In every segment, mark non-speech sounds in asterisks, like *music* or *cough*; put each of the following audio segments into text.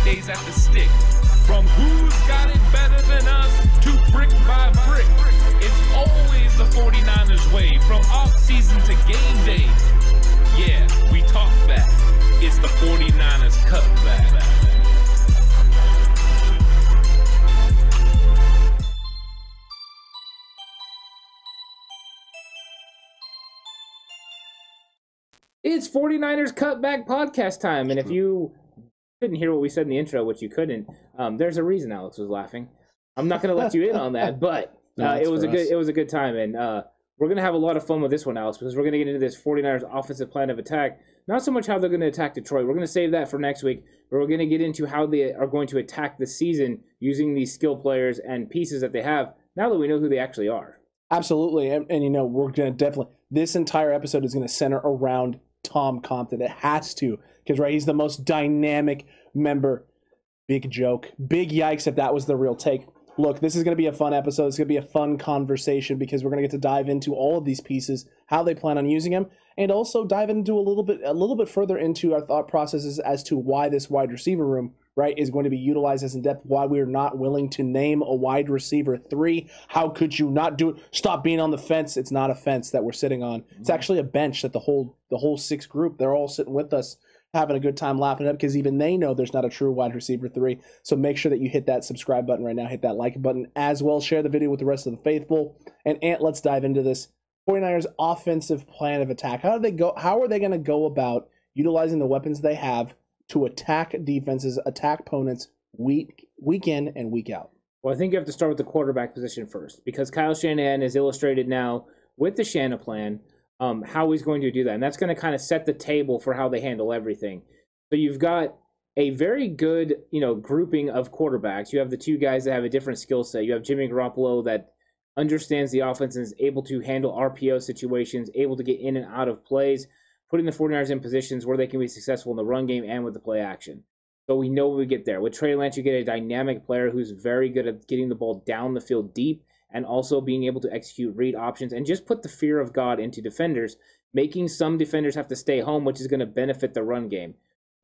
Fridays at the stick. From who's got it better than us to brick by brick. It's always the 49ers way from off season to game day. Yeah, we talk back. It's the 49ers cutback. It's 49ers Cutback Podcast time. And if you couldn't hear what we said in the intro, which you couldn't, um, there's a reason Alex was laughing. I'm not going to let you in on that, *laughs* but uh, it's it was a for good it was a good time, and uh, we're going to have a lot of fun with this one, Alex, because we're going to get into this 49ers offensive plan of attack. Not so much how they're going to attack Detroit. We're going to save that for next week, but we're going to get into how they are going to attack the season using these skill players and pieces that they have. Now that we know who they actually are. Absolutely, and, and you know we're gonna definitely. This entire episode is gonna center around Tom Compton. It has to, because right, he's the most dynamic member. Big joke, big yikes if that was the real take. Look, this is gonna be a fun episode. It's gonna be a fun conversation because we're gonna get to dive into all of these pieces, how they plan on using them, and also dive into a little bit, a little bit further into our thought processes as to why this wide receiver room right, is going to be utilized as in depth. Why we are not willing to name a wide receiver three. How could you not do it? Stop being on the fence. It's not a fence that we're sitting on. It's mm-hmm. actually a bench that the whole the whole six group they're all sitting with us. Having a good time laughing up because even they know there's not a true wide receiver three. So make sure that you hit that subscribe button right now, hit that like button as well. Share the video with the rest of the faithful. And Ant, let's dive into this 49ers offensive plan of attack. How do they go? How are they going to go about utilizing the weapons they have to attack defenses, attack opponents week week in and week out? Well, I think you have to start with the quarterback position first because Kyle Shanahan is illustrated now with the Shanahan plan um, how he's going to do that. And that's going to kind of set the table for how they handle everything. So you've got a very good, you know, grouping of quarterbacks. You have the two guys that have a different skill set. You have Jimmy Garoppolo that understands the offense and is able to handle RPO situations, able to get in and out of plays, putting the 49ers in positions where they can be successful in the run game and with the play action. So we know we get there. With Trey Lance, you get a dynamic player who's very good at getting the ball down the field deep and also being able to execute read options and just put the fear of God into defenders, making some defenders have to stay home, which is going to benefit the run game.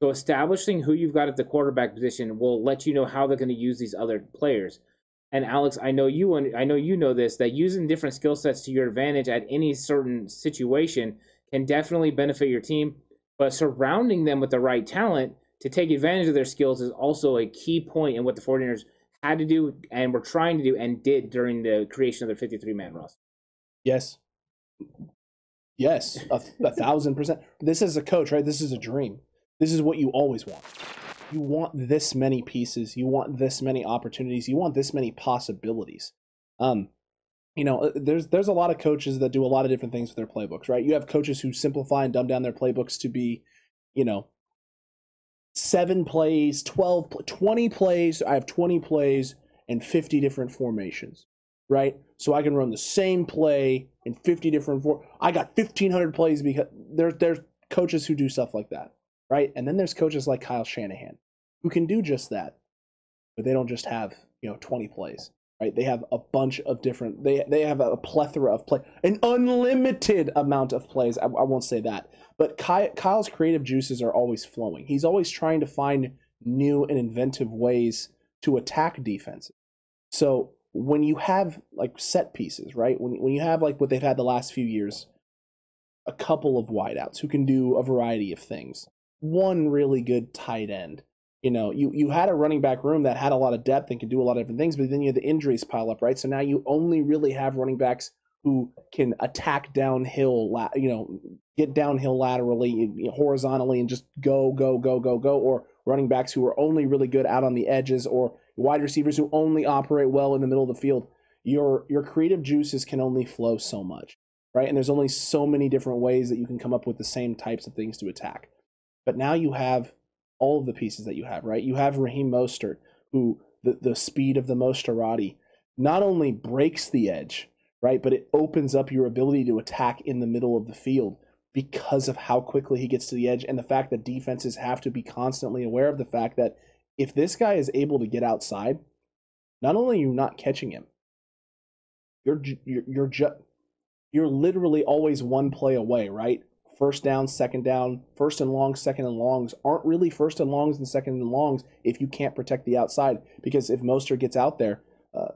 So establishing who you've got at the quarterback position will let you know how they're going to use these other players. And Alex, I know you I know you know this that using different skill sets to your advantage at any certain situation can definitely benefit your team, but surrounding them with the right talent to take advantage of their skills is also a key point in what the 49ers had to do and were trying to do and did during the creation of their 53 man roster. Yes. Yes, a, a thousand percent. This is a coach, right? This is a dream. This is what you always want. You want this many pieces. You want this many opportunities. You want this many possibilities. Um, you know, uh, there's there's a lot of coaches that do a lot of different things with their playbooks, right? You have coaches who simplify and dumb down their playbooks to be, you know, seven plays, 12, 20 plays. I have 20 plays and 50 different formations, right? So I can run the same play in 50 different for I got 1500 plays because there's there's coaches who do stuff like that, right? And then there's coaches like Kyle Shanahan who can do just that. But they don't just have, you know, 20 plays, right? They have a bunch of different they they have a plethora of play, an unlimited amount of plays. I, I won't say that. But Ky, Kyle's creative juices are always flowing. He's always trying to find new and inventive ways to attack defenses. So when you have like set pieces, right? When when you have like what they've had the last few years, a couple of wideouts who can do a variety of things. One really good tight end. You know, you you had a running back room that had a lot of depth and could do a lot of different things, but then you had the injuries pile up, right? So now you only really have running backs who can attack downhill, you know, get downhill laterally, you know, horizontally, and just go, go, go, go, go, or running backs who are only really good out on the edges, or wide receivers who only operate well in the middle of the field. Your your creative juices can only flow so much, right? And there's only so many different ways that you can come up with the same types of things to attack. But now you have all of the pieces that you have, right? You have Raheem Mostert, who the, the speed of the Mosterati not only breaks the edge, right, but it opens up your ability to attack in the middle of the field because of how quickly he gets to the edge and the fact that defenses have to be constantly aware of the fact that if this guy is able to get outside, not only are you not catching him, you're you're you're, ju- you're literally always one play away, right, first down, second down, first and long, second and longs aren't really first and longs and second and longs if you can't protect the outside. Because if Mostert gets out there, uh,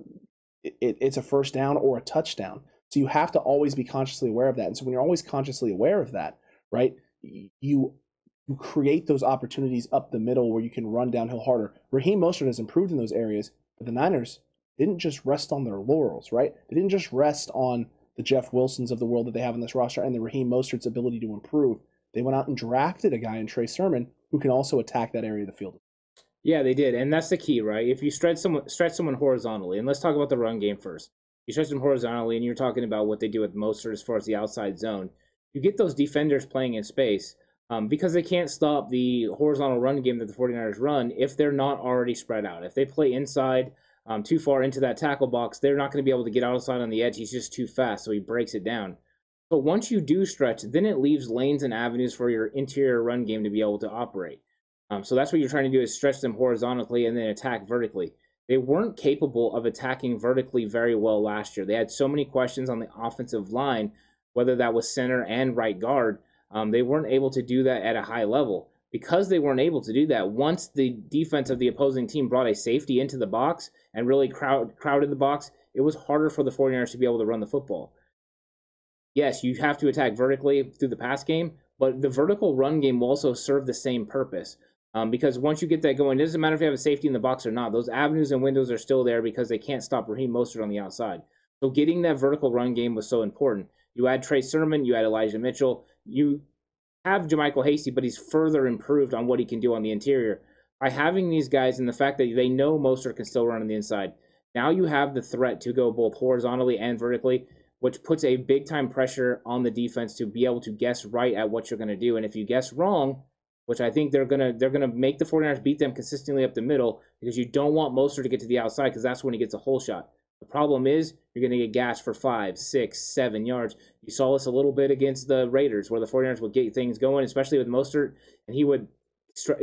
it, it's a first down or a touchdown. So you have to always be consciously aware of that. And so when you're always consciously aware of that, right, you you create those opportunities up the middle where you can run downhill harder. Raheem Mostert has improved in those areas, but the Niners didn't just rest on their laurels, right? They didn't just rest on the Jeff Wilsons of the world that they have in this roster and the Raheem Mostert's ability to improve. They went out and drafted a guy in Trey Sermon who can also attack that area of the field. Yeah, they did, and that's the key, right? If you stretch someone stretch someone horizontally, and let's talk about the run game first. You stretch them horizontally, and you're talking about what they do with Mostert as far as the outside zone. You get those defenders playing in space um, because they can't stop the horizontal run game that the 49ers run if they're not already spread out. If they play inside um, too far into that tackle box, they're not going to be able to get outside on the edge. He's just too fast, so he breaks it down. But once you do stretch, then it leaves lanes and avenues for your interior run game to be able to operate. Um, so that's what you're trying to do is stretch them horizontally and then attack vertically. They weren't capable of attacking vertically very well last year. They had so many questions on the offensive line, whether that was center and right guard. Um, they weren't able to do that at a high level. Because they weren't able to do that, once the defense of the opposing team brought a safety into the box and really crowd, crowded the box, it was harder for the 49ers to be able to run the football. Yes, you have to attack vertically through the pass game, but the vertical run game will also serve the same purpose. Um, because once you get that going, it doesn't matter if you have a safety in the box or not. Those avenues and windows are still there because they can't stop Raheem Mostert on the outside. So getting that vertical run game was so important. You add Trey Sermon, you add Elijah Mitchell, you have JaMycal Hasty, but he's further improved on what he can do on the interior. By having these guys and the fact that they know Mostert can still run on the inside, now you have the threat to go both horizontally and vertically, which puts a big time pressure on the defense to be able to guess right at what you're going to do. And if you guess wrong, which I think they're gonna they're gonna make the 49ers beat them consistently up the middle because you don't want Mostert to get to the outside because that's when he gets a hole shot. The problem is you're gonna get gashed for five, six, seven yards. You saw this a little bit against the Raiders where the 49ers would get things going, especially with Mostert, and he would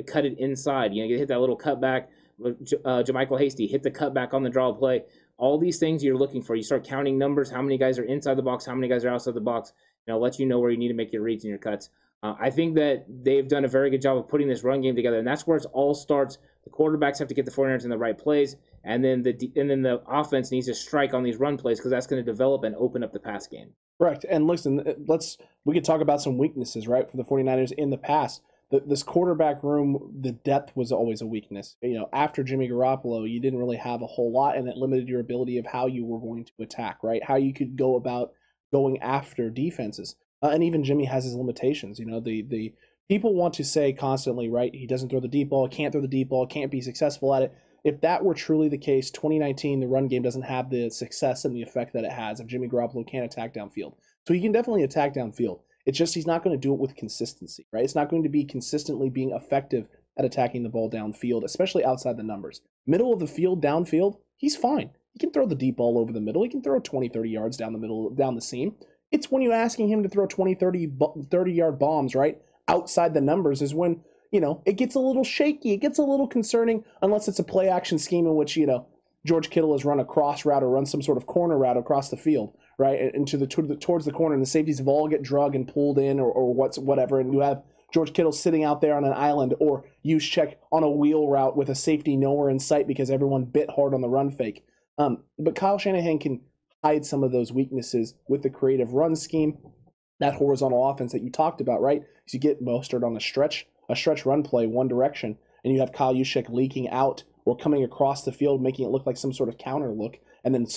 cut it inside. You know, you hit that little cutback. Uh, JaMycal Hasty hit the cutback on the draw play. All these things you're looking for. You start counting numbers, how many guys are inside the box, how many guys are outside the box. You know, let you know where you need to make your reads and your cuts. Uh, I think that they've done a very good job of putting this run game together, and that's where it all starts. The quarterbacks have to get the 49ers in the right plays, and then the and then the offense needs to strike on these run plays because that's going to develop and open up the pass game. Correct. And listen, uh, let's we could talk about some weaknesses, right, for the 49ers in the past. The, this quarterback room, the depth was always a weakness. You know, after Jimmy Garoppolo, you didn't really have a whole lot, and it limited your ability of how you were going to attack, right? How you could go about going after defenses. Uh, and even Jimmy has his limitations. You know, the the people want to say constantly, right? He doesn't throw the deep ball, can't throw the deep ball, can't be successful at it. If that were truly the case, 2019, the run game doesn't have the success and the effect that it has if Jimmy Garoppolo can't attack downfield. So he can definitely attack downfield. It's just he's not going to do it with consistency, right? It's not going to be consistently being effective at attacking the ball downfield, especially outside the numbers. Middle of the field, downfield, he's fine. He can throw the deep ball over the middle. He can throw 20, 30 yards down the middle, down the seam. It's when you're asking him to throw 20, 30, 30 yard bombs, right? Outside the numbers is when, you know, it gets a little shaky. It gets a little concerning unless it's a play action scheme in which, you know, George Kittle has run a cross route or run some sort of corner route across the field, right? Into the, to the towards the corner, and the safeties have all get drug and pulled in or, or what's whatever, and you have George Kittle sitting out there on an island, or Juszczyk on a wheel route with a safety nowhere in sight because everyone bit hard on the run fake. Um, but Kyle Shanahan can hide some of those weaknesses with the creative run scheme, that horizontal offense that you talked about, right? So you get Mostert on a stretch, a stretch run play one direction, and you have Kyle Juszczyk leaking out or coming across the field, making it look like some sort of counter look, and then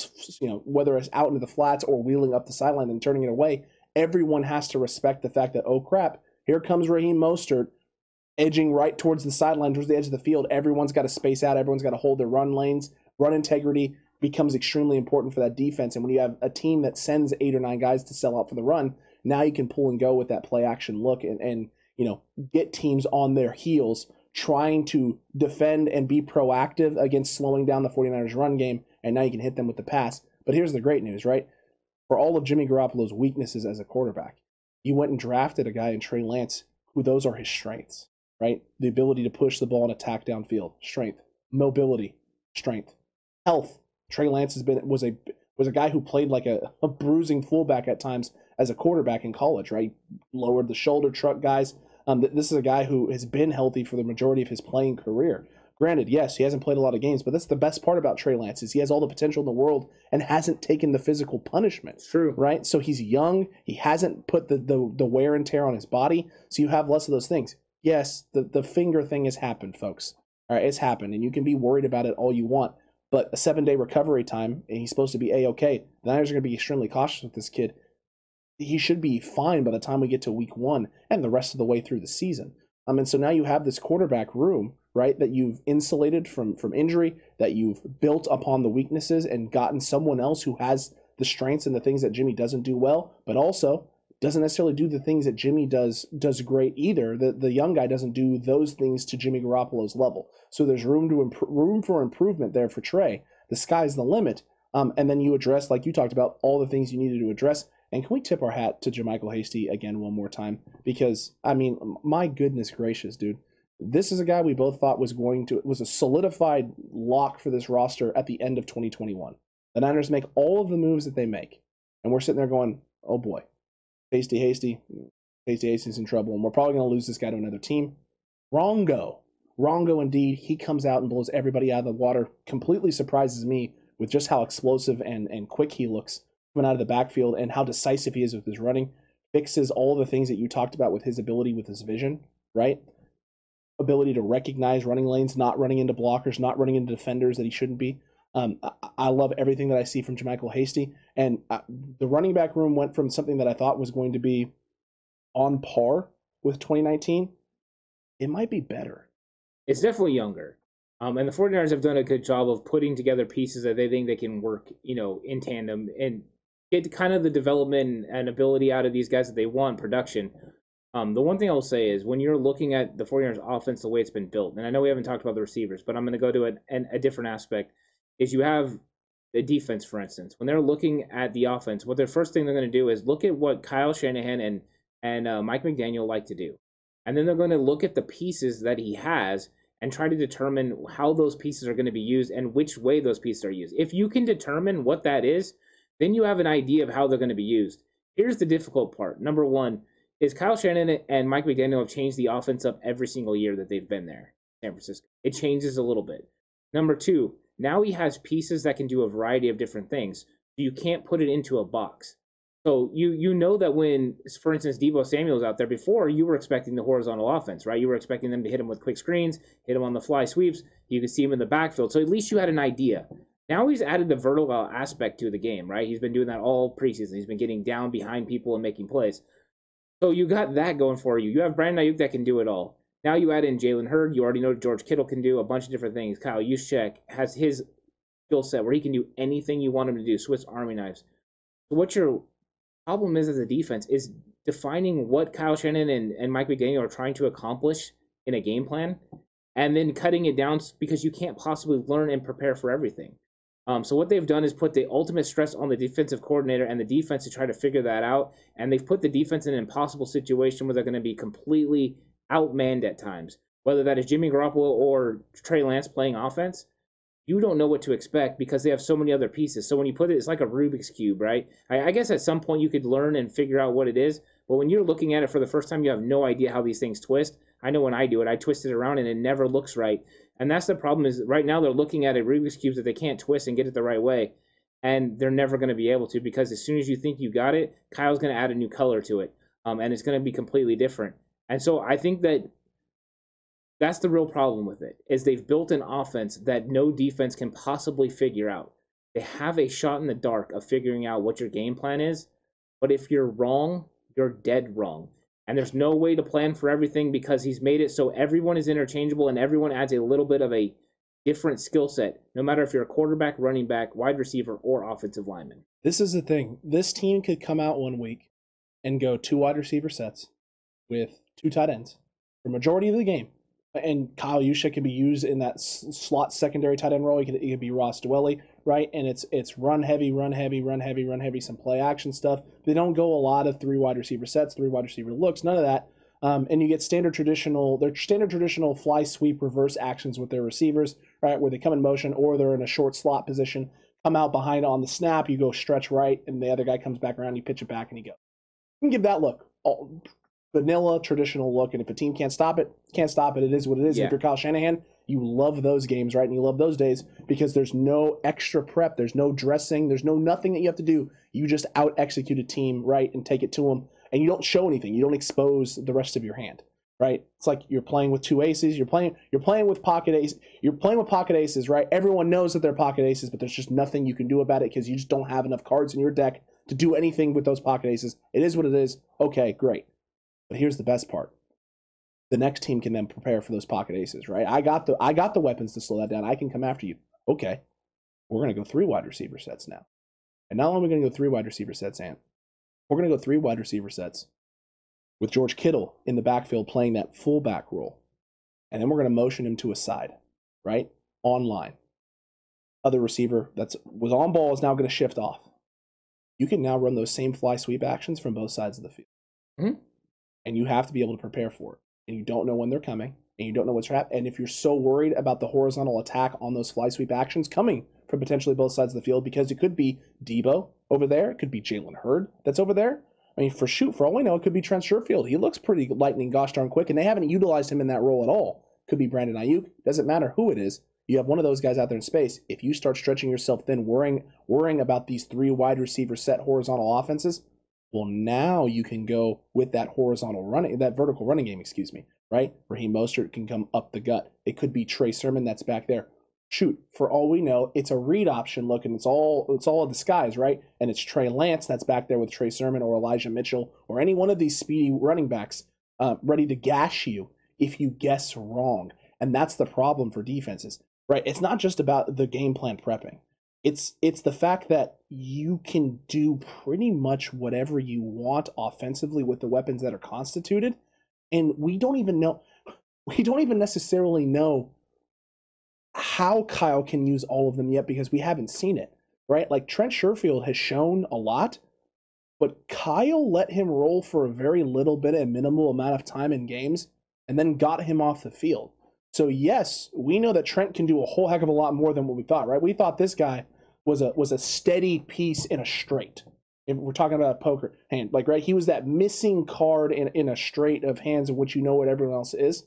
you know whether it's out into the flats or wheeling up the sideline and turning it away. Everyone has to respect the fact that oh crap, here comes Raheem Mostert edging right towards the sideline, towards the edge of the field. Everyone's got to space out. Everyone's got to hold their run lanes, run integrity, becomes extremely important for that defense. And when you have a team that sends eight or nine guys to sell out for the run, now you can pull and go with that play action look and, and you know get teams on their heels trying to defend and be proactive against slowing down the 49ers run game and now you can hit them with the pass. But here's the great news, right? For all of Jimmy Garoppolo's weaknesses as a quarterback, you went and drafted a guy in Trey Lance who those are his strengths, right? The ability to push the ball and attack downfield, strength, mobility, strength, health, Trey Lance has been was a was a guy who played like a, a bruising fullback at times as a quarterback in college, right? Lowered the shoulder, truck guys. Um, this is a guy who has been healthy for the majority of his playing career. Granted, yes, he hasn't played a lot of games, but that's the best part about Trey Lance is he has all the potential in the world and hasn't taken the physical punishment. It's true. Right? So he's young. He hasn't put the, the, the wear and tear on his body. So you have less of those things. Yes, the, the finger thing has happened, folks. All right, it's happened, and you can be worried about it all you want. But a seven day recovery time, and he's supposed to be a okay. The Niners are going to be extremely cautious with this kid. He should be fine by the time we get to week one and the rest of the way through the season. Um, and so now you have this quarterback room, right, that you've insulated from from injury, that you've built upon the weaknesses and gotten someone else who has the strengths and the things that Jimmy doesn't do well, but also doesn't necessarily do the things that Jimmy does does great either. The the young guy doesn't do those things to Jimmy Garoppolo's level. So there's room to imp- room for improvement there for Trey. The sky's the limit. Um, and then you address, like you talked about, all the things you needed to address. And can we tip our hat to JaMycal Hasty again one more time? Because I mean, my goodness gracious, dude, this is a guy we both thought was going to was a solidified lock for this roster at the end of 2021. The Niners make all of the moves that they make, and we're sitting there going, "Oh boy, Hasty, Hasty, Hasty, Hasty's in trouble, and we're probably going to lose this guy to another team." Wrongo, wrongo indeed. He comes out and blows everybody out of the water. Completely surprises me with just how explosive and and quick he looks coming out of the backfield and how decisive he is with his running. Fixes all the things that you talked about with his ability with his vision, right? Ability to recognize running lanes, not running into blockers, not running into defenders that he shouldn't be. Um, I, I, love everything that I see from JaMycal Hasty, and I, uh, the running back room went from something that I thought was going to be on par with 2019. It might be better. It's definitely younger. Um, and the 49ers have done a good job of putting together pieces that they think they can work, you know, in tandem. And get kind of the development and ability out of these guys that they want production. Um, the one thing I'll say is when you're looking at the 49ers offense, the way it's been built, and I know we haven't talked about the receivers, but I'm going to go to a, a different aspect, is you have the defense, for instance. When they're looking at the offense, what their first thing they're going to do is look at what Kyle Shanahan and, and uh, Mike McDaniel like to do. And then they're going to look at the pieces that he has and try to determine how those pieces are going to be used and which way those pieces are used. If you can determine what that is, then you have an idea of how they're going to be used. Here's the difficult part. Number one is Kyle Shanahan and Mike McDaniel have changed the offense up every single year that they've been there, San Francisco. It changes a little bit. Number two, now he has pieces that can do a variety of different things. You can't put it into a box. So you you know that when, for instance, Deebo Samuel's out there before, you were expecting the horizontal offense, right? You were expecting them to hit him with quick screens, hit him on the fly sweeps. You could see him in the backfield. So at least you had an idea. Now he's added the vertical aspect to the game, right? He's been doing that all preseason. He's been getting down behind people and making plays. So you got that going for you. You have Brandon Aiyuk that can do it all. Now you add in Jalen Hurd. You already know George Kittle can do a bunch of different things. Kyle Juszczyk has his skill set where he can do anything you want him to do. Swiss Army knives. So what your problem is as a defense is defining what Kyle Shanahan and, and Mike McDaniel are trying to accomplish in a game plan and then cutting it down because you can't possibly learn and prepare for everything. Um, so what they've done is put the ultimate stress on the defensive coordinator and the defense to try to figure that out. And they've put the defense in an impossible situation where they're going to be completely outmanned at times. Whether that is Jimmy Garoppolo or Trey Lance playing offense, you don't know what to expect because they have so many other pieces. So when you put it, it's like a Rubik's cube, right? I, I guess at some point you could learn and figure out what it is. But when you're looking at it for the first time, you have no idea how these things twist. I know when I do it, I twist it around and it never looks right. And that's the problem is right now they're looking at a Rubik's Cube that they can't twist and get it the right way. And they're never going to be able to because as soon as you think you got it, Kyle's going to add a new color to it. Um, and it's going to be completely different. And so I think that that's the real problem with it is they've built an offense that no defense can possibly figure out. They have a shot in the dark of figuring out what your game plan is, but if you're wrong, you're dead wrong and there's no way to plan for everything because he's made it so everyone is interchangeable and everyone adds a little bit of a different skill set, no matter if you're a quarterback, running back, wide receiver, or offensive lineman. This is the thing. This team could come out one week and go two wide receiver sets with two tight ends for majority of the game. And Kyle Juszczyk can be used in that slot secondary tight end role. He could, he could be Ross Dwelley right? And it's it's run heavy, run heavy, run heavy, run heavy, some play action stuff. They don't go a lot of three wide receiver sets, three wide receiver looks, none of that. Um, and you get standard traditional, their standard traditional fly sweep reverse actions with their receivers, right? Where they come in motion or they're in a short slot position, come out behind on the snap, you go stretch right, and the other guy comes back around, you pitch it back, and you go. You can give that look, all, vanilla, traditional look, and if a team can't stop it, can't stop it. It is what it is. Yeah. If you're Kyle Shanahan, you love those games, right? And you love those days because there's no extra prep, there's no dressing, there's no nothing that you have to do. You just out execute a team, right, and take it to them, and you don't show anything. You don't expose the rest of your hand right? It's like you're playing with two aces. You're playing you're playing with pocket aces. You're playing with pocket aces, right? Everyone knows that they're pocket aces, but there's just nothing you can do about it because you just don't have enough cards in your deck to do anything with those pocket aces. It is what it is. Okay, great. But here's the best part. The next team can then prepare for those pocket aces, right? I got the I got the weapons to slow that down. I can come after you. Okay. We're gonna go three wide receiver sets now. And not only are we gonna go three wide receiver sets, Ant, we're gonna go three wide receiver sets with George Kittle in the backfield playing that fullback role. And then we're going to motion him to a side, right? On line. Other receiver that's was on ball is now going to shift off. You can now run those same fly sweep actions from both sides of the field. Mhm. And you have to be able to prepare for it. And you don't know when they're coming, and you don't know what's happening. And if you're so worried about the horizontal attack on those fly sweep actions coming from potentially both sides of the field, because it could be Deebo over there, it could be Jalen Hurd that's over there, I mean, for shoot, for all we know, it could be Trent Sherfield. He looks pretty lightning gosh darn quick, and they haven't utilized him in that role at all. Could be Brandon Aiyuk. Doesn't matter who it is. You have one of those guys out there in space. If you start stretching yourself thin, worrying worrying about these three wide receiver set horizontal offenses, well, now you can go with that horizontal running, that vertical running game, excuse me, right? Raheem Mostert can come up the gut. It could be Trey Sermon that's back there shoot, for all we know, it's a read option look, and it's all it's all a disguise, right? And it's Trey Lance that's back there with Trey Sermon or Elijah Mitchell or any one of these speedy running backs uh, ready to gash you if you guess wrong. And that's the problem for defenses, right? It's not just about the game plan prepping. It's it's the fact that you can do pretty much whatever you want offensively with the weapons that are constituted, and we don't even know *laughs* we don't even necessarily know how Kyle can use all of them yet because we haven't seen it, right? Like Trent Sherfield has shown a lot, but Kyle let him roll for a very little bit, a minimal amount of time in games, and then got him off the field. So yes, we know that Trent can do a whole heck of a lot more than what we thought, right? We thought this guy was a was a steady piece in a straight. If we're talking about a poker hand, like right, he was that missing card in in a straight of hands of which you know what everyone else is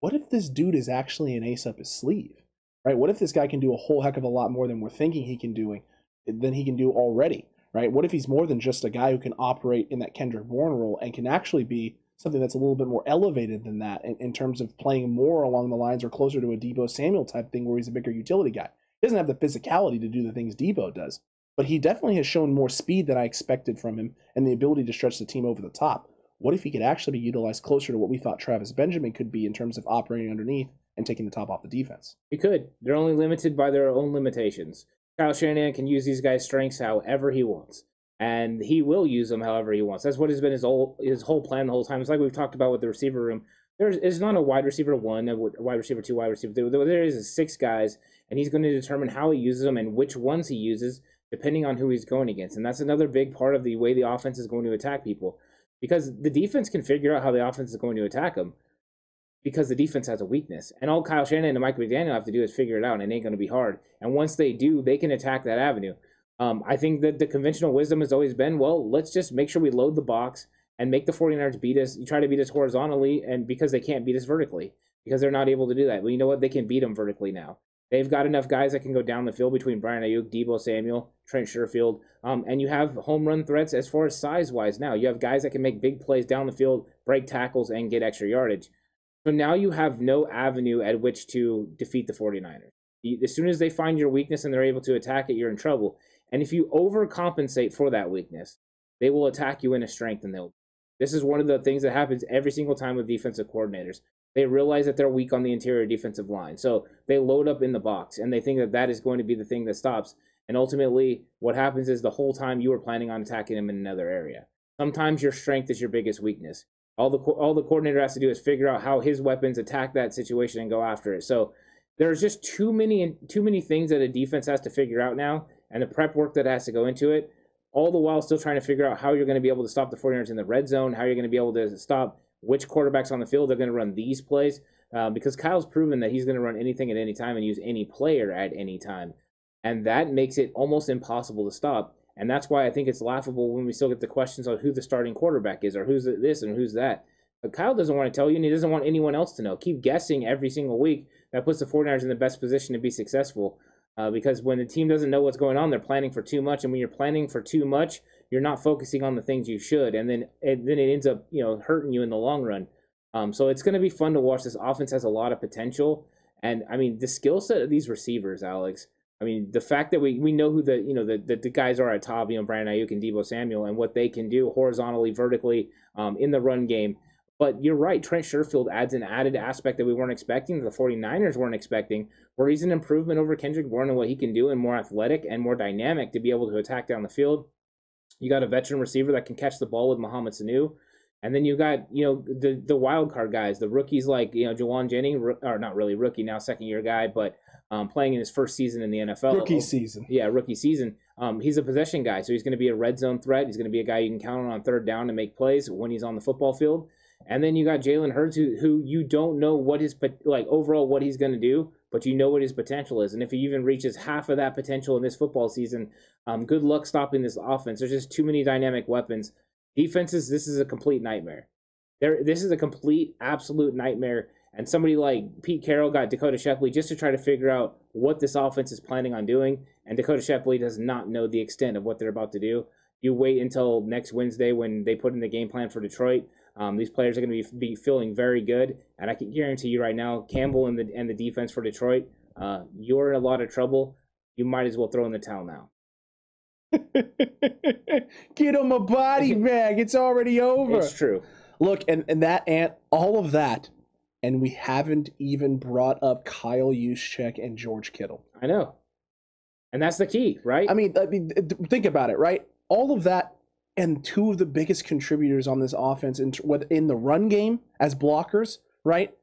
what if this dude is actually an ace up his sleeve? Right? What if this guy can do a whole heck of a lot more than we're thinking he can doing than he can do already? Right? What if he's more than just a guy who can operate in that Kendrick Bourne role and can actually be something that's a little bit more elevated than that in, in terms of playing more along the lines or closer to a Deebo Samuel type thing where he's a bigger utility guy. He doesn't have the physicality to do the things Deebo does, but he definitely has shown more speed than I expected from him and the ability to stretch the team over the top. What if he could actually be utilized closer to what we thought Travis Benjamin could be in terms of operating underneath and taking the top off the defense? He could. They're only limited by their own limitations. Kyle Shanahan can use these guys' strengths however he wants, and he will use them however he wants. That's what has been his whole his whole plan the whole time. It's like we've talked about with the receiver room. There is not a wide receiver one, a wide receiver two, wide receiver. There, there is six guys, and he's going to determine how he uses them and which ones he uses depending on who he's going against. And that's another big part of the way the offense is going to attack people because the defense can figure out how the offense is going to attack them because the defense has a weakness. And all Kyle Shanahan and Mike McDaniel have to do is figure it out, and it ain't going to be hard. And once they do, they can attack that avenue. Um, I think that the conventional wisdom has always been, well, let's just make sure we load the box and make the 49ers beat us. You try to beat us horizontally, and because they can't beat us vertically, because they're not able to do that. Well, you know what? They can beat them vertically now. They've got enough guys that can go down the field between Brian Aiyuk, Deebo Samuel, Trent Sherfield, um, and you have home run threats as far as size wise now. You have guys that can make big plays down the field, break tackles, and get extra yardage. So now you have no avenue at which to defeat the 49ers. As soon as they find your weakness and they're able to attack it, you're in trouble. And if you overcompensate for that weakness, they will attack you in a strength and they'll. This is one of the things that happens every single time with defensive coordinators. They realize that they're weak on the interior defensive line. So they load up in the box and they think that that is going to be the thing that stops. And ultimately, what happens is the whole time you were planning on attacking them in another area. Sometimes your strength is your biggest weakness. All the all the coordinator has to do is figure out how his weapons attack that situation and go after it. So there's just too many too many things that a defense has to figure out now, and the prep work that has to go into it. All the while still trying to figure out how you're going to be able to stop the 49ers in the red zone, how you're going to be able to stop which quarterbacks on the field are going to run these plays. Uh, because Kyle's proven that he's going to run anything at any time and use any player at any time. and that makes it almost impossible to stop. And that's why I think it's laughable when we still get the questions on who the starting quarterback is or who's this and who's that. But Kyle doesn't want to tell you, and he doesn't want anyone else to know. Keep guessing every single week. That puts the 49ers in the best position to be successful. Uh, because when the team doesn't know what's going on, they're planning for too much. And when you're planning for too much, you're not focusing on the things you should. And then it, then it ends up you know hurting you in the long run. Um, so it's going to be fun to watch. This offense has a lot of potential. And I mean, the skill set of these receivers, Alex. I mean, the fact that we, we know who the you know the, the, the guys are at top, you know, Aiyuk and Deebo Samuel, and what they can do horizontally, vertically, um, in the run game. But you're right, Trent Sherfield adds an added aspect that we weren't expecting, that the 49ers weren't expecting, where he's an improvement over Kendrick Bourne and what he can do, and more athletic and more dynamic to be able to attack down the field. You got a veteran receiver that can catch the ball with Mohamed Sanu. And then you got, you know, the the wild card guys, the rookies like, you know, Jauan Jennings, or not really rookie now, second year guy, but um, playing in his first season in the NFL. Rookie oh, season. Yeah, rookie season. Um, he's a possession guy, so he's going to be a red zone threat. He's going to be a guy you can count on on third down to make plays when he's on the football field. And then you got Jalen Hurts, who, who you don't know what his like overall what he's going to do, but you know what his potential is. And if he even reaches half of that potential in this football season, um, good luck stopping this offense. There's just too many dynamic weapons. Defenses, this is a complete nightmare. There, this is a complete, absolute nightmare. And somebody like Pete Carroll got Dakota Shepley just to try to figure out what this offense is planning on doing. And Dakota Shepley does not know the extent of what they're about to do. You wait until next Wednesday when they put in the game plan for Detroit. Um, these players are going to be, be feeling very good, and I can guarantee you right now, Campbell and the and the defense for Detroit, uh, you're in a lot of trouble. You might as well throw in the towel now. *laughs* Get him a body *laughs* bag. It's already over. It's true. Look, and, and that and all of that, and we haven't even brought up Kyle Juszczyk and George Kittle. I know. And that's the key, right? I mean, I mean, think about it, right? All of that, and two of the biggest contributors on this offense in, in the run game as blockers, right?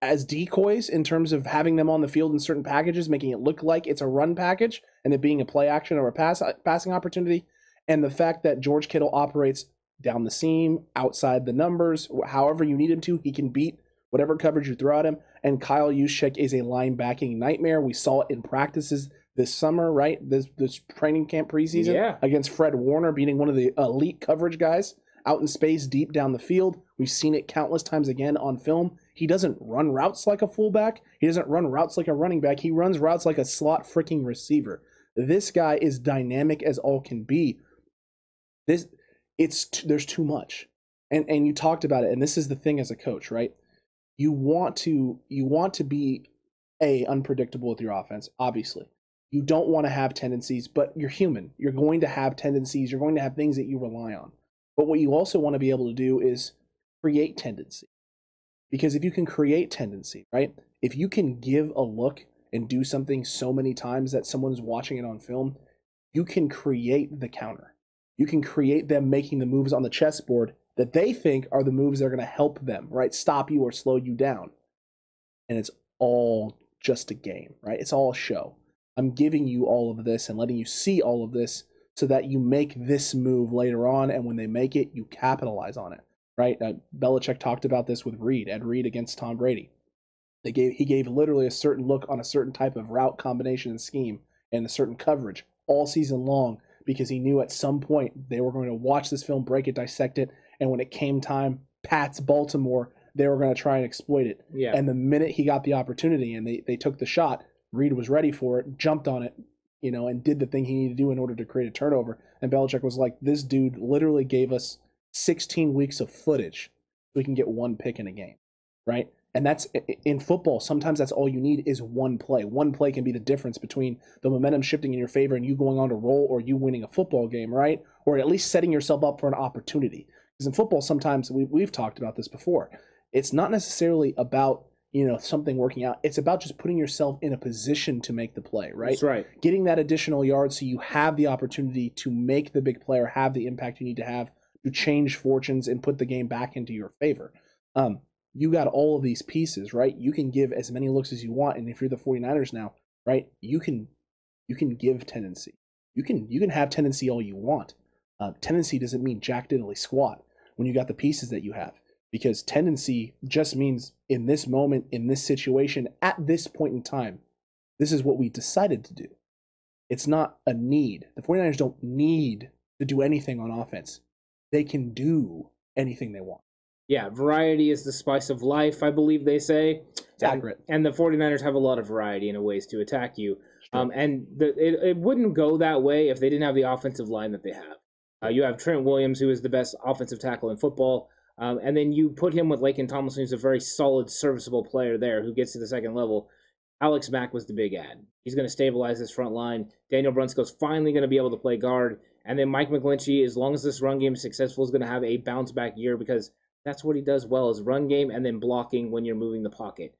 As decoys in terms of having them on the field in certain packages, making it look like it's a run package and it being a play action or a pass uh, passing opportunity, and the fact that George Kittle operates down the seam, outside the numbers, however you need him to. He can beat whatever coverage you throw at him. And Kyle Juszczyk is a linebacking nightmare. We saw it in practices this summer, right? This this training camp preseason yeah. against Fred Warner, beating one of the elite coverage guys out in space, deep down the field. We've seen it countless times again on film. He doesn't run routes like a fullback. He doesn't run routes like a running back. He runs routes like a slot freaking receiver. This guy is dynamic as all can be. This it's there's too much and and you talked about it and this is the thing as a coach right you want to you want to be a unpredictable with your offense obviously you don't want to have tendencies but you're human you're going to have tendencies you're going to have things that you rely on but what you also want to be able to do is create tendency because if you can create tendency right if you can give a look and do something so many times that someone's watching it on film you can create the counter you can create them making the moves on the chessboard that they think are the moves that are going to help them, right? Stop you or slow you down. And it's all just a game, right? It's all a show. I'm giving you all of this and letting you see all of this so that you make this move later on. And when they make it, you capitalize on it, right? Uh, Belichick talked about this with Reed, Ed Reed against Tom Brady. They gave he gave literally a certain look on a certain type of route combination and scheme and a certain coverage all season long because he knew at some point they were going to watch this film, break it, dissect it, and when it came time, Pat's Baltimore, they were going to try and exploit it. Yeah. And the minute he got the opportunity and they, they took the shot, Reed was ready for it, jumped on it, you know, and did the thing he needed to do in order to create a turnover. And Belichick was like, this dude literally gave us 16 weeks of footage so we can get one pick in a game, right? And that's in football. Sometimes that's all you need is one play. One play can be the difference between the momentum shifting in your favor and you going on to roll or you winning a football game, right? Or at least setting yourself up for an opportunity. Because in football, sometimes we, we've talked about this before. It's not necessarily about you know something working out. It's about just putting yourself in a position to make the play, right? That's right. Getting that additional yard so you have the opportunity to make the big player have the impact you need to have to change fortunes and put the game back into your favor. Um, you got all of these pieces, right? You can give as many looks as you want. And if you're the 49ers now, right, you can you can give tendency. You can you can have tendency all you want. Uh, tendency doesn't mean jack diddly squat when you got the pieces that you have. Because tendency just means in this moment, in this situation, at this point in time, this is what we decided to do. It's not a need. The 49ers don't need to do anything on offense. They can do anything they want. Yeah, variety is the spice of life, I believe they say. It's accurate. And the 49ers have a lot of variety in ways to attack you. Um, and the, it, it wouldn't go that way if they didn't have the offensive line that they have. Uh, you have Trent Williams, who is the best offensive tackle in football. Um, and then you put him with Laken Tomlinson, who's a very solid, serviceable player there who gets to the second level. Alex Mack was the big ad. He's going to stabilize this front line. Daniel Brunskill's finally going to be able to play guard. And then Mike McGlinchey, as long as this run game is successful, is going to have a bounce back year because that's what he does well is run game and then blocking when you're moving the pocket.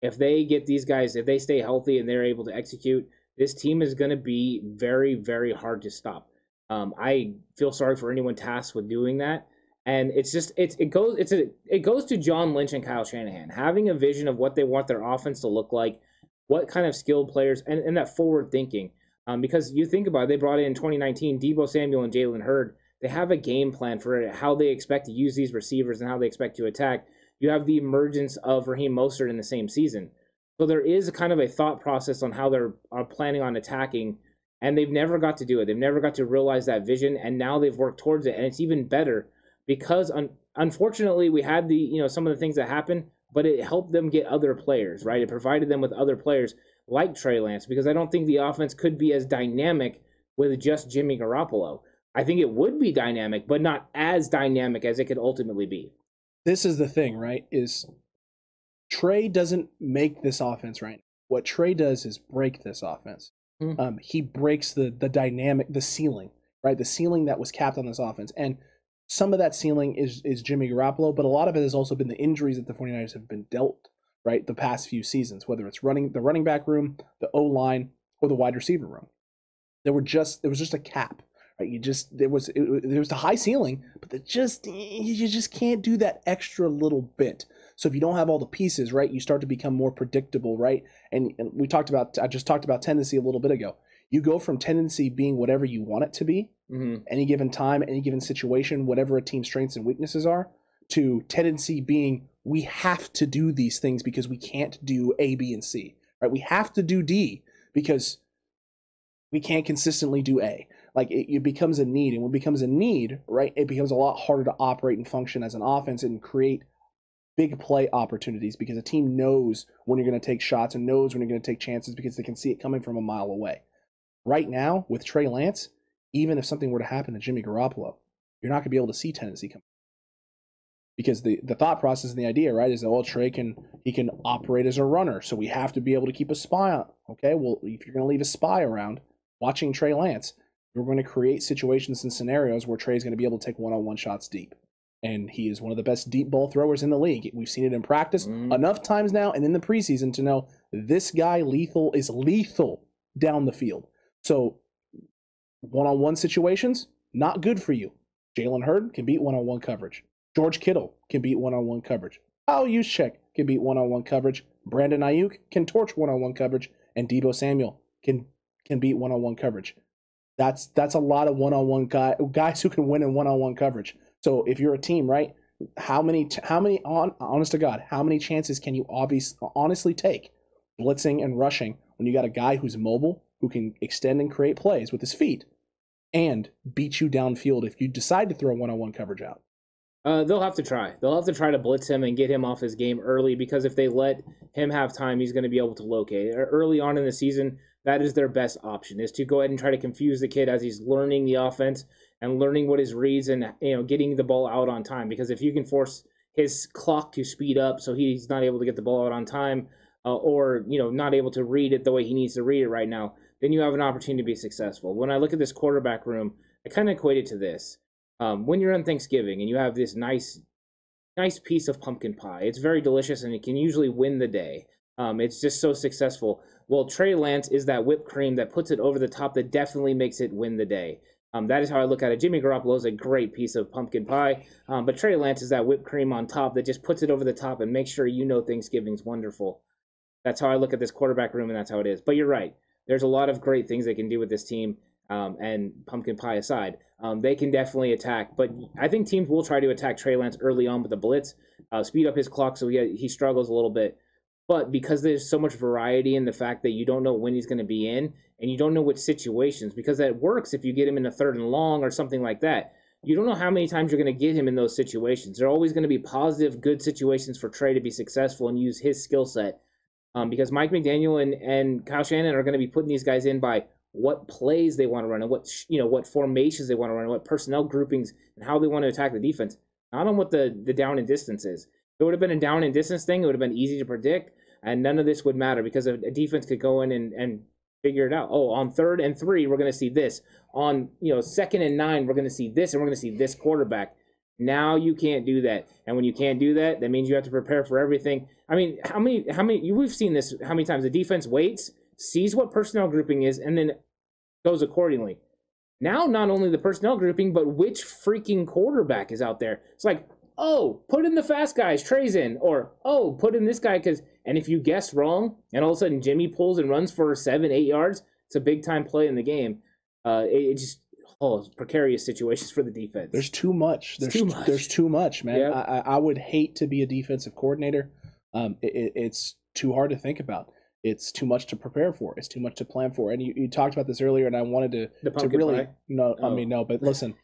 If they get these guys, if they stay healthy and they're able to execute, this team is going to be very, very hard to stop. Um, I feel sorry for anyone tasked with doing that. And it's just it's it goes it's a it goes to John Lynch and Kyle Shanahan having a vision of what they want their offense to look like, what kind of skilled players, and, and that forward thinking. Um, because you think about it, they brought in 2019 Deebo Samuel and Jalen Hurd. They have a game plan for how they expect to use these receivers and how they expect to attack. You have the emergence of Raheem Mostert in the same season. So there is a kind of a thought process on how they're are planning on attacking, and they've never got to do it. They've never got to realize that vision, and now they've worked towards it, and it's even better because un- unfortunately we had the you know some of the things that happened, but it helped them get other players, right? It provided them with other players like Trey Lance because I don't think the offense could be as dynamic with just Jimmy Garoppolo. I think it would be dynamic, but not as dynamic as it could ultimately be. This is the thing, right? Is Trey doesn't make this offense right. What Trey does is break this offense. Hmm. Um, he breaks the the dynamic, the ceiling, right? The ceiling that was capped on this offense. And some of that ceiling is is Jimmy Garoppolo, but a lot of it has also been the injuries that the 49ers have been dealt, right? The past few seasons, whether it's running the running back room, the O line, or the wide receiver room. There were just there was just a cap right? You just there was it, there was a high ceiling, but just you just can't do that extra little bit. So if you don't have all the pieces, right, you start to become more predictable, right? And, and we talked about I just talked about tendency a little bit ago. You go from tendency being whatever you want it to be, Mm-hmm. any given time, any given situation, whatever a team's strengths and weaknesses are, to tendency being we have to do these things because we can't do A, B, and C. Right? We have to do D because we can't consistently do A. Like it, it becomes a need, and when it becomes a need, right, it becomes a lot harder to operate and function as an offense and create big play opportunities because a team knows when you're going to take shots and knows when you're going to take chances because they can see it coming from a mile away. Right now, with Trey Lance, even if something were to happen to Jimmy Garoppolo, you're not going to be able to see tendency come because the, the thought process and the idea, right, is that well, Trey can he can operate as a runner, so we have to be able to keep a spy on. Okay, well, if you're going to leave a spy around watching Trey Lance, you're going to create situations and scenarios where Trey's going to be able to take one-on-one shots deep, and he is one of the best deep ball throwers in the league. We've seen it in practice Mm. enough times now, and in the preseason to know this guy lethal is lethal down the field. So one-on-one situations not good for you. Jalen Hurd can beat one-on-one coverage. George Kittle can beat one-on-one coverage. Kyle Juszczyk can beat one-on-one coverage. Brandon Aiyuk can torch one-on-one coverage, and Deebo Samuel can can beat one-on-one coverage. That's that's a lot of one-on-one guy, guys who can win in one-on-one coverage. So if you're a team, right? How many how many on honest to God, how many chances can you obvious honestly take blitzing and rushing when you got a guy who's mobile, who can extend and create plays with his feet, and beat you downfield if you decide to throw one-on-one coverage out? Uh, they'll have to try. They'll have to try to blitz him and get him off his game early because if they let him have time, he's going to be able to locate. Early on in the season, that is their best option is to go ahead and try to confuse the kid as he's learning the offense and learning what his reads and you know getting the ball out on time. Because if you can force his clock to speed up so he's not able to get the ball out on time, uh, or you know not able to read it the way he needs to read it right now, then you have an opportunity to be successful. When I look at this quarterback room, I kind of equate it to this um, when you're on Thanksgiving and you have this nice, nice piece of pumpkin pie, it's very delicious and it can usually win the day. Um, it's just so successful. Well, Trey Lance is that whipped cream that puts it over the top that definitely makes it win the day. Um, that is how I look at it. Jimmy Garoppolo is a great piece of pumpkin pie, um, but Trey Lance is that whipped cream on top that just puts it over the top and makes sure you know Thanksgiving's wonderful. That's how I look at this quarterback room, and that's how it is. But you're right. There's a lot of great things they can do with this team um, and pumpkin pie aside, um, they can definitely attack. But I think teams will try to attack Trey Lance early on with the blitz, uh, speed up his clock so he he struggles a little bit. But because there's so much variety in the fact that you don't know when he's going to be in and you don't know which situations, because that works if you get him in a third and long or something like that. You don't know how many times you're going to get him in those situations. They're always going to be positive, good situations for Trey to be successful and use his skill set. Um, because Mike McDaniel and, and Kyle Shanahan are going to be putting these guys in by what plays they want to run and what you know what formations they want to run, and what personnel groupings and how they want to attack the defense. Not on what the the down and distance is. If it would have been a down and distance thing, it would have been easy to predict, and none of this would matter because a, a defense could go in and, and figure it out. Oh, on third and three, we're going to see this. On you know second and nine, we're going to see this, and we're going to see this quarterback. Now you can't do that, and when you can't do that, that means you have to prepare for everything. I mean, how many how many we've seen this how many times the defense waits, sees what personnel grouping is, and then goes accordingly. Now, not only the personnel grouping, but which freaking quarterback is out there. It's like, oh, put in the fast guys, Trey's in, or oh, put in this guy because. And if you guess wrong, and all of a sudden Jimmy pulls and runs for seven, eight yards, it's a big time play in the game. Uh, it, it just oh, precarious situations for the defense. There's too much. There's too much. There's too much, man. Yeah. I, I I would hate to be a defensive coordinator. Um, it, it- it's too hard to think about. It's too much to prepare for. It's too much to plan for. And you, you talked about this earlier, and I wanted to to really pie. no. I Oh. mean no, but listen,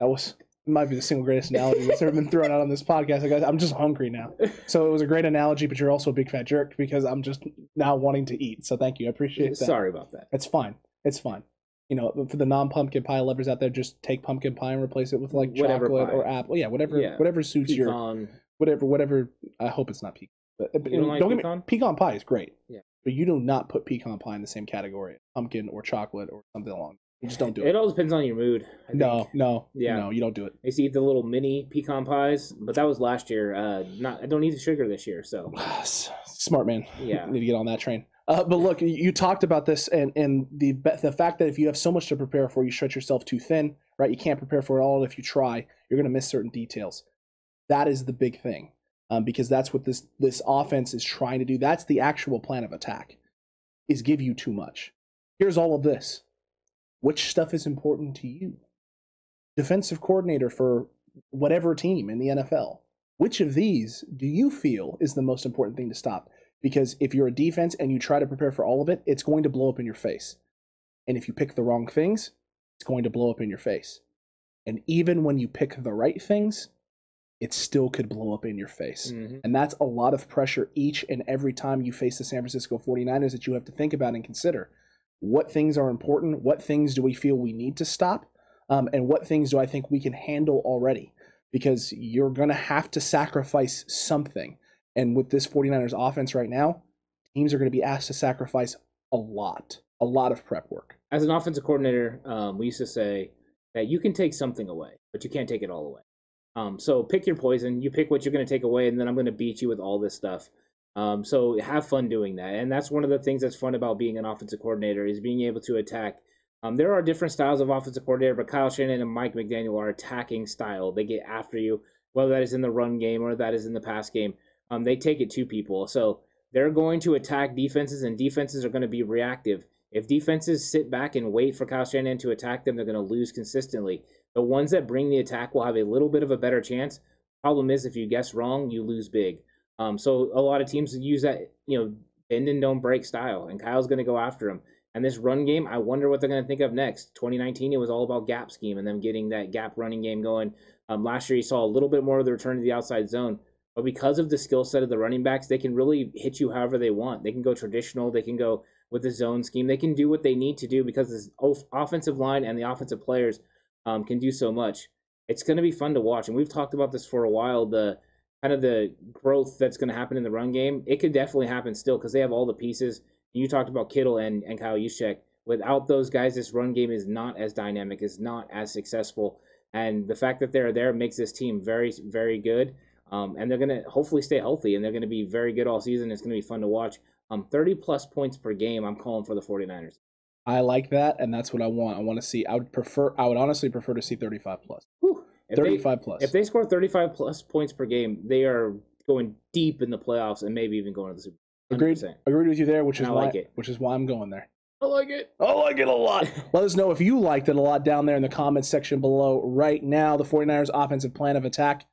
that was it might be the single greatest analogy that's ever been thrown out on this podcast. I guess I'm just hungry now. *laughs* So it was a great analogy, but you're also a big fat jerk because I'm just now wanting to eat. So thank you. I appreciate that. Sorry about that. It's fine. It's fine. You know, for the non-pumpkin pie lovers out there, just take pumpkin pie and replace it with like Whatever chocolate pie. or apple. Yeah, whatever, Yeah. whatever suits your whatever, whatever. I hope it's not pecan. But, but You don't like get me pecan? pecan pie is great. Yeah. But you do not put pecan pie in the same category, as pumpkin or chocolate or something along. You just don't do *laughs* it. It all depends on your mood. I no, think. no, Yeah. no, you don't do it. I used to eat the little mini pecan pies, but that was last year. Uh, not I don't eat the sugar this year, so *sighs* Smart man. yeah. *laughs* need to get on that train. Uh, but look, you- talked about this, and and the the fact that if you have so much to prepare for, you stretch yourself too thin, right? You can't prepare for it all. If you try, you're going to miss certain details. That is the big thing, um, because that's what this this offense is trying to do. That's the actual plan of attack, is give you too much. Here's all of this. Which stuff is important to you? Defensive coordinator for whatever team in the NFL. Which of these do you feel is the most important thing to stop? Because if you're a defense and you try to prepare for all of it, it's going to blow up in your face. And if you pick the wrong things, it's going to blow up in your face. And even when you pick the right things, it still could blow up in your face. Mhm. And that's a lot of pressure each and every time you face the San Francisco 49ers that you have to think about and consider. What things are important? What things do we feel we need to stop? Um, and what things do I think we can handle already? Because you're going to have to sacrifice something. And with this 49ers offense right now, teams are going to be asked to sacrifice a lot, a lot of prep work. As an offensive coordinator, um, we used to say that you can take something away, but you can't take it all away. Um, so pick your poison. You pick what you're going to take away, and then I'm going to beat you with all this stuff. Um, so have fun doing that, and that's one of the things that's fun about being an offensive coordinator is being able to attack. Um, there are different styles of offensive coordinator, but Kyle Shanahan and Mike McDaniel are attacking style. They get after you, whether that is in the run game or that is in the pass game. Um, they take it to people. So they're going to attack defenses, and defenses are going to be reactive. If defenses sit back and wait for Kyle Shanahan to attack them, they're going to lose consistently. The ones that bring the attack will have a little bit of a better chance. Problem is, if you guess wrong, you lose big. Um, so a lot of teams use that, you know, bend and don't break style, and Kyle's going to go after him. And this run game, I wonder what they're going to think of next. 2019, it was all about gap scheme and them getting that gap running game going. Um, last year, you saw a little bit more of the return to the outside zone. But because of the skill set of the running backs, they can really hit you however they want. They can go traditional, they can go with the zone scheme, they can do what they need to do because this offensive line and the offensive players um, can do so much. It's going to be fun to watch, and we've talked about this for a while. The kind of the growth that's going to happen in the run game, it could definitely happen still because they have all the pieces. You talked about Kittle and and Kyle Juszczyk. Without those guys, this run game is not as dynamic, is not as successful, and the fact that they're there makes this team very very good. Um, and they're going to hopefully stay healthy and they're going to be very good all season. It's going to be fun to watch. Um, 30 plus points per game, I'm calling for the 49ers. I like that, and that's what I want. I want to see. I would prefer. I would honestly prefer to see 35 plus. Whew. If they, 35 plus. if they score 35 plus points per game, they are going deep in the playoffs and maybe even going to the Super Bowl. Agreed. Agreed with you there, which is And I why. like it. Which is why I'm going there. I like it. I like it a lot. *laughs* Let us know if you liked it a lot down there in the comments section below right now. The 49ers offensive plan of attack.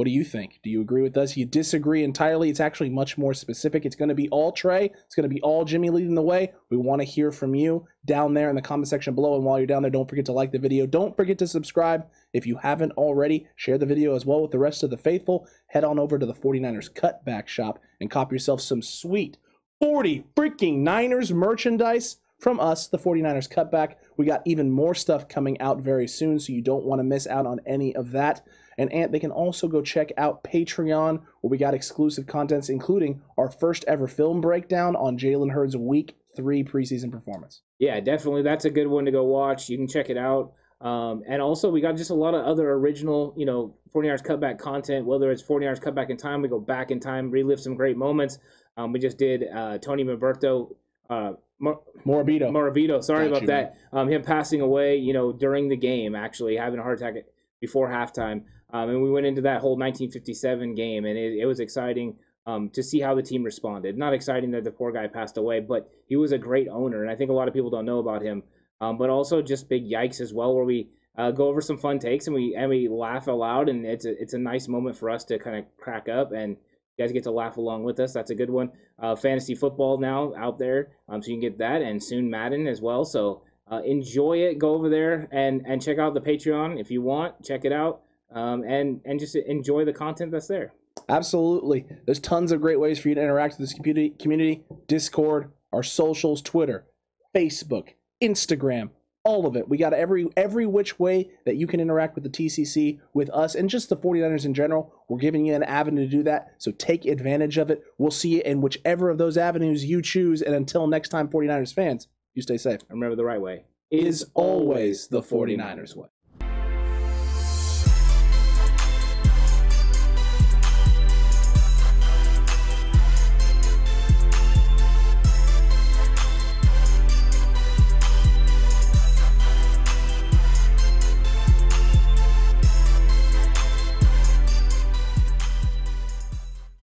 What do you think? Do you agree with us? You disagree entirely? It's actually much more specific. It's going to be all Trey. It's going to be all Jimmy leading the way. We want to hear from you down there in the comment section below. And while you're down there, don't forget to like the video. Don't forget to subscribe. If you haven't already, share the video as well with the rest of the faithful. Head on over to the 49ers Cutback Shop and cop yourself some sweet 40 freaking Niners merchandise from us, the 49ers Cutback. We got even more stuff coming out very soon, so you don't want to miss out on any of that. And Ant, they can also go check out Patreon, where we got exclusive contents, including our first ever film breakdown on Jalen Hurd's week three preseason performance. Yeah, definitely. That's a good one to go watch. You can check it out. Um, and also, we got just a lot of other original, you know, 49ers cutback content, whether it's 49ers cutback in time, we go back in time, relive some great moments. Um, we just did uh, Tony Roberto, uh, Mar- Morabito. Moravito, sorry Got about you, that. Um, him passing away, you know, during the game, actually having a heart attack before halftime. Um, and we went into that whole 1957 game, and it, it was exciting um, to see how the team responded. Not exciting that the poor guy passed away, but he was a great owner, and I think a lot of people don't know about him. Um, but also just big yikes as well, where we uh, go over some fun takes and we and we laugh aloud, and it's a it's a nice moment for us to kind of crack up and. You guys get to laugh along with us. That's a good one. Uh, fantasy football now out there, um, so you can get that, and soon Madden as well. So uh, enjoy it. Go over there and and check out the Patreon if you want. Check it out, um, and and just enjoy the content that's there. Absolutely. There's tons of great ways for you to interact with this community, community Discord, our socials, Twitter, Facebook, Instagram, all of it. We got every every which way that you can interact with the TCC, with us, and just the 49ers in general. We're giving you an avenue to do that. So take advantage of it. We'll see you in whichever of those avenues you choose. And until next time, 49ers fans, you stay safe. Remember the right way Is always the 49ers way.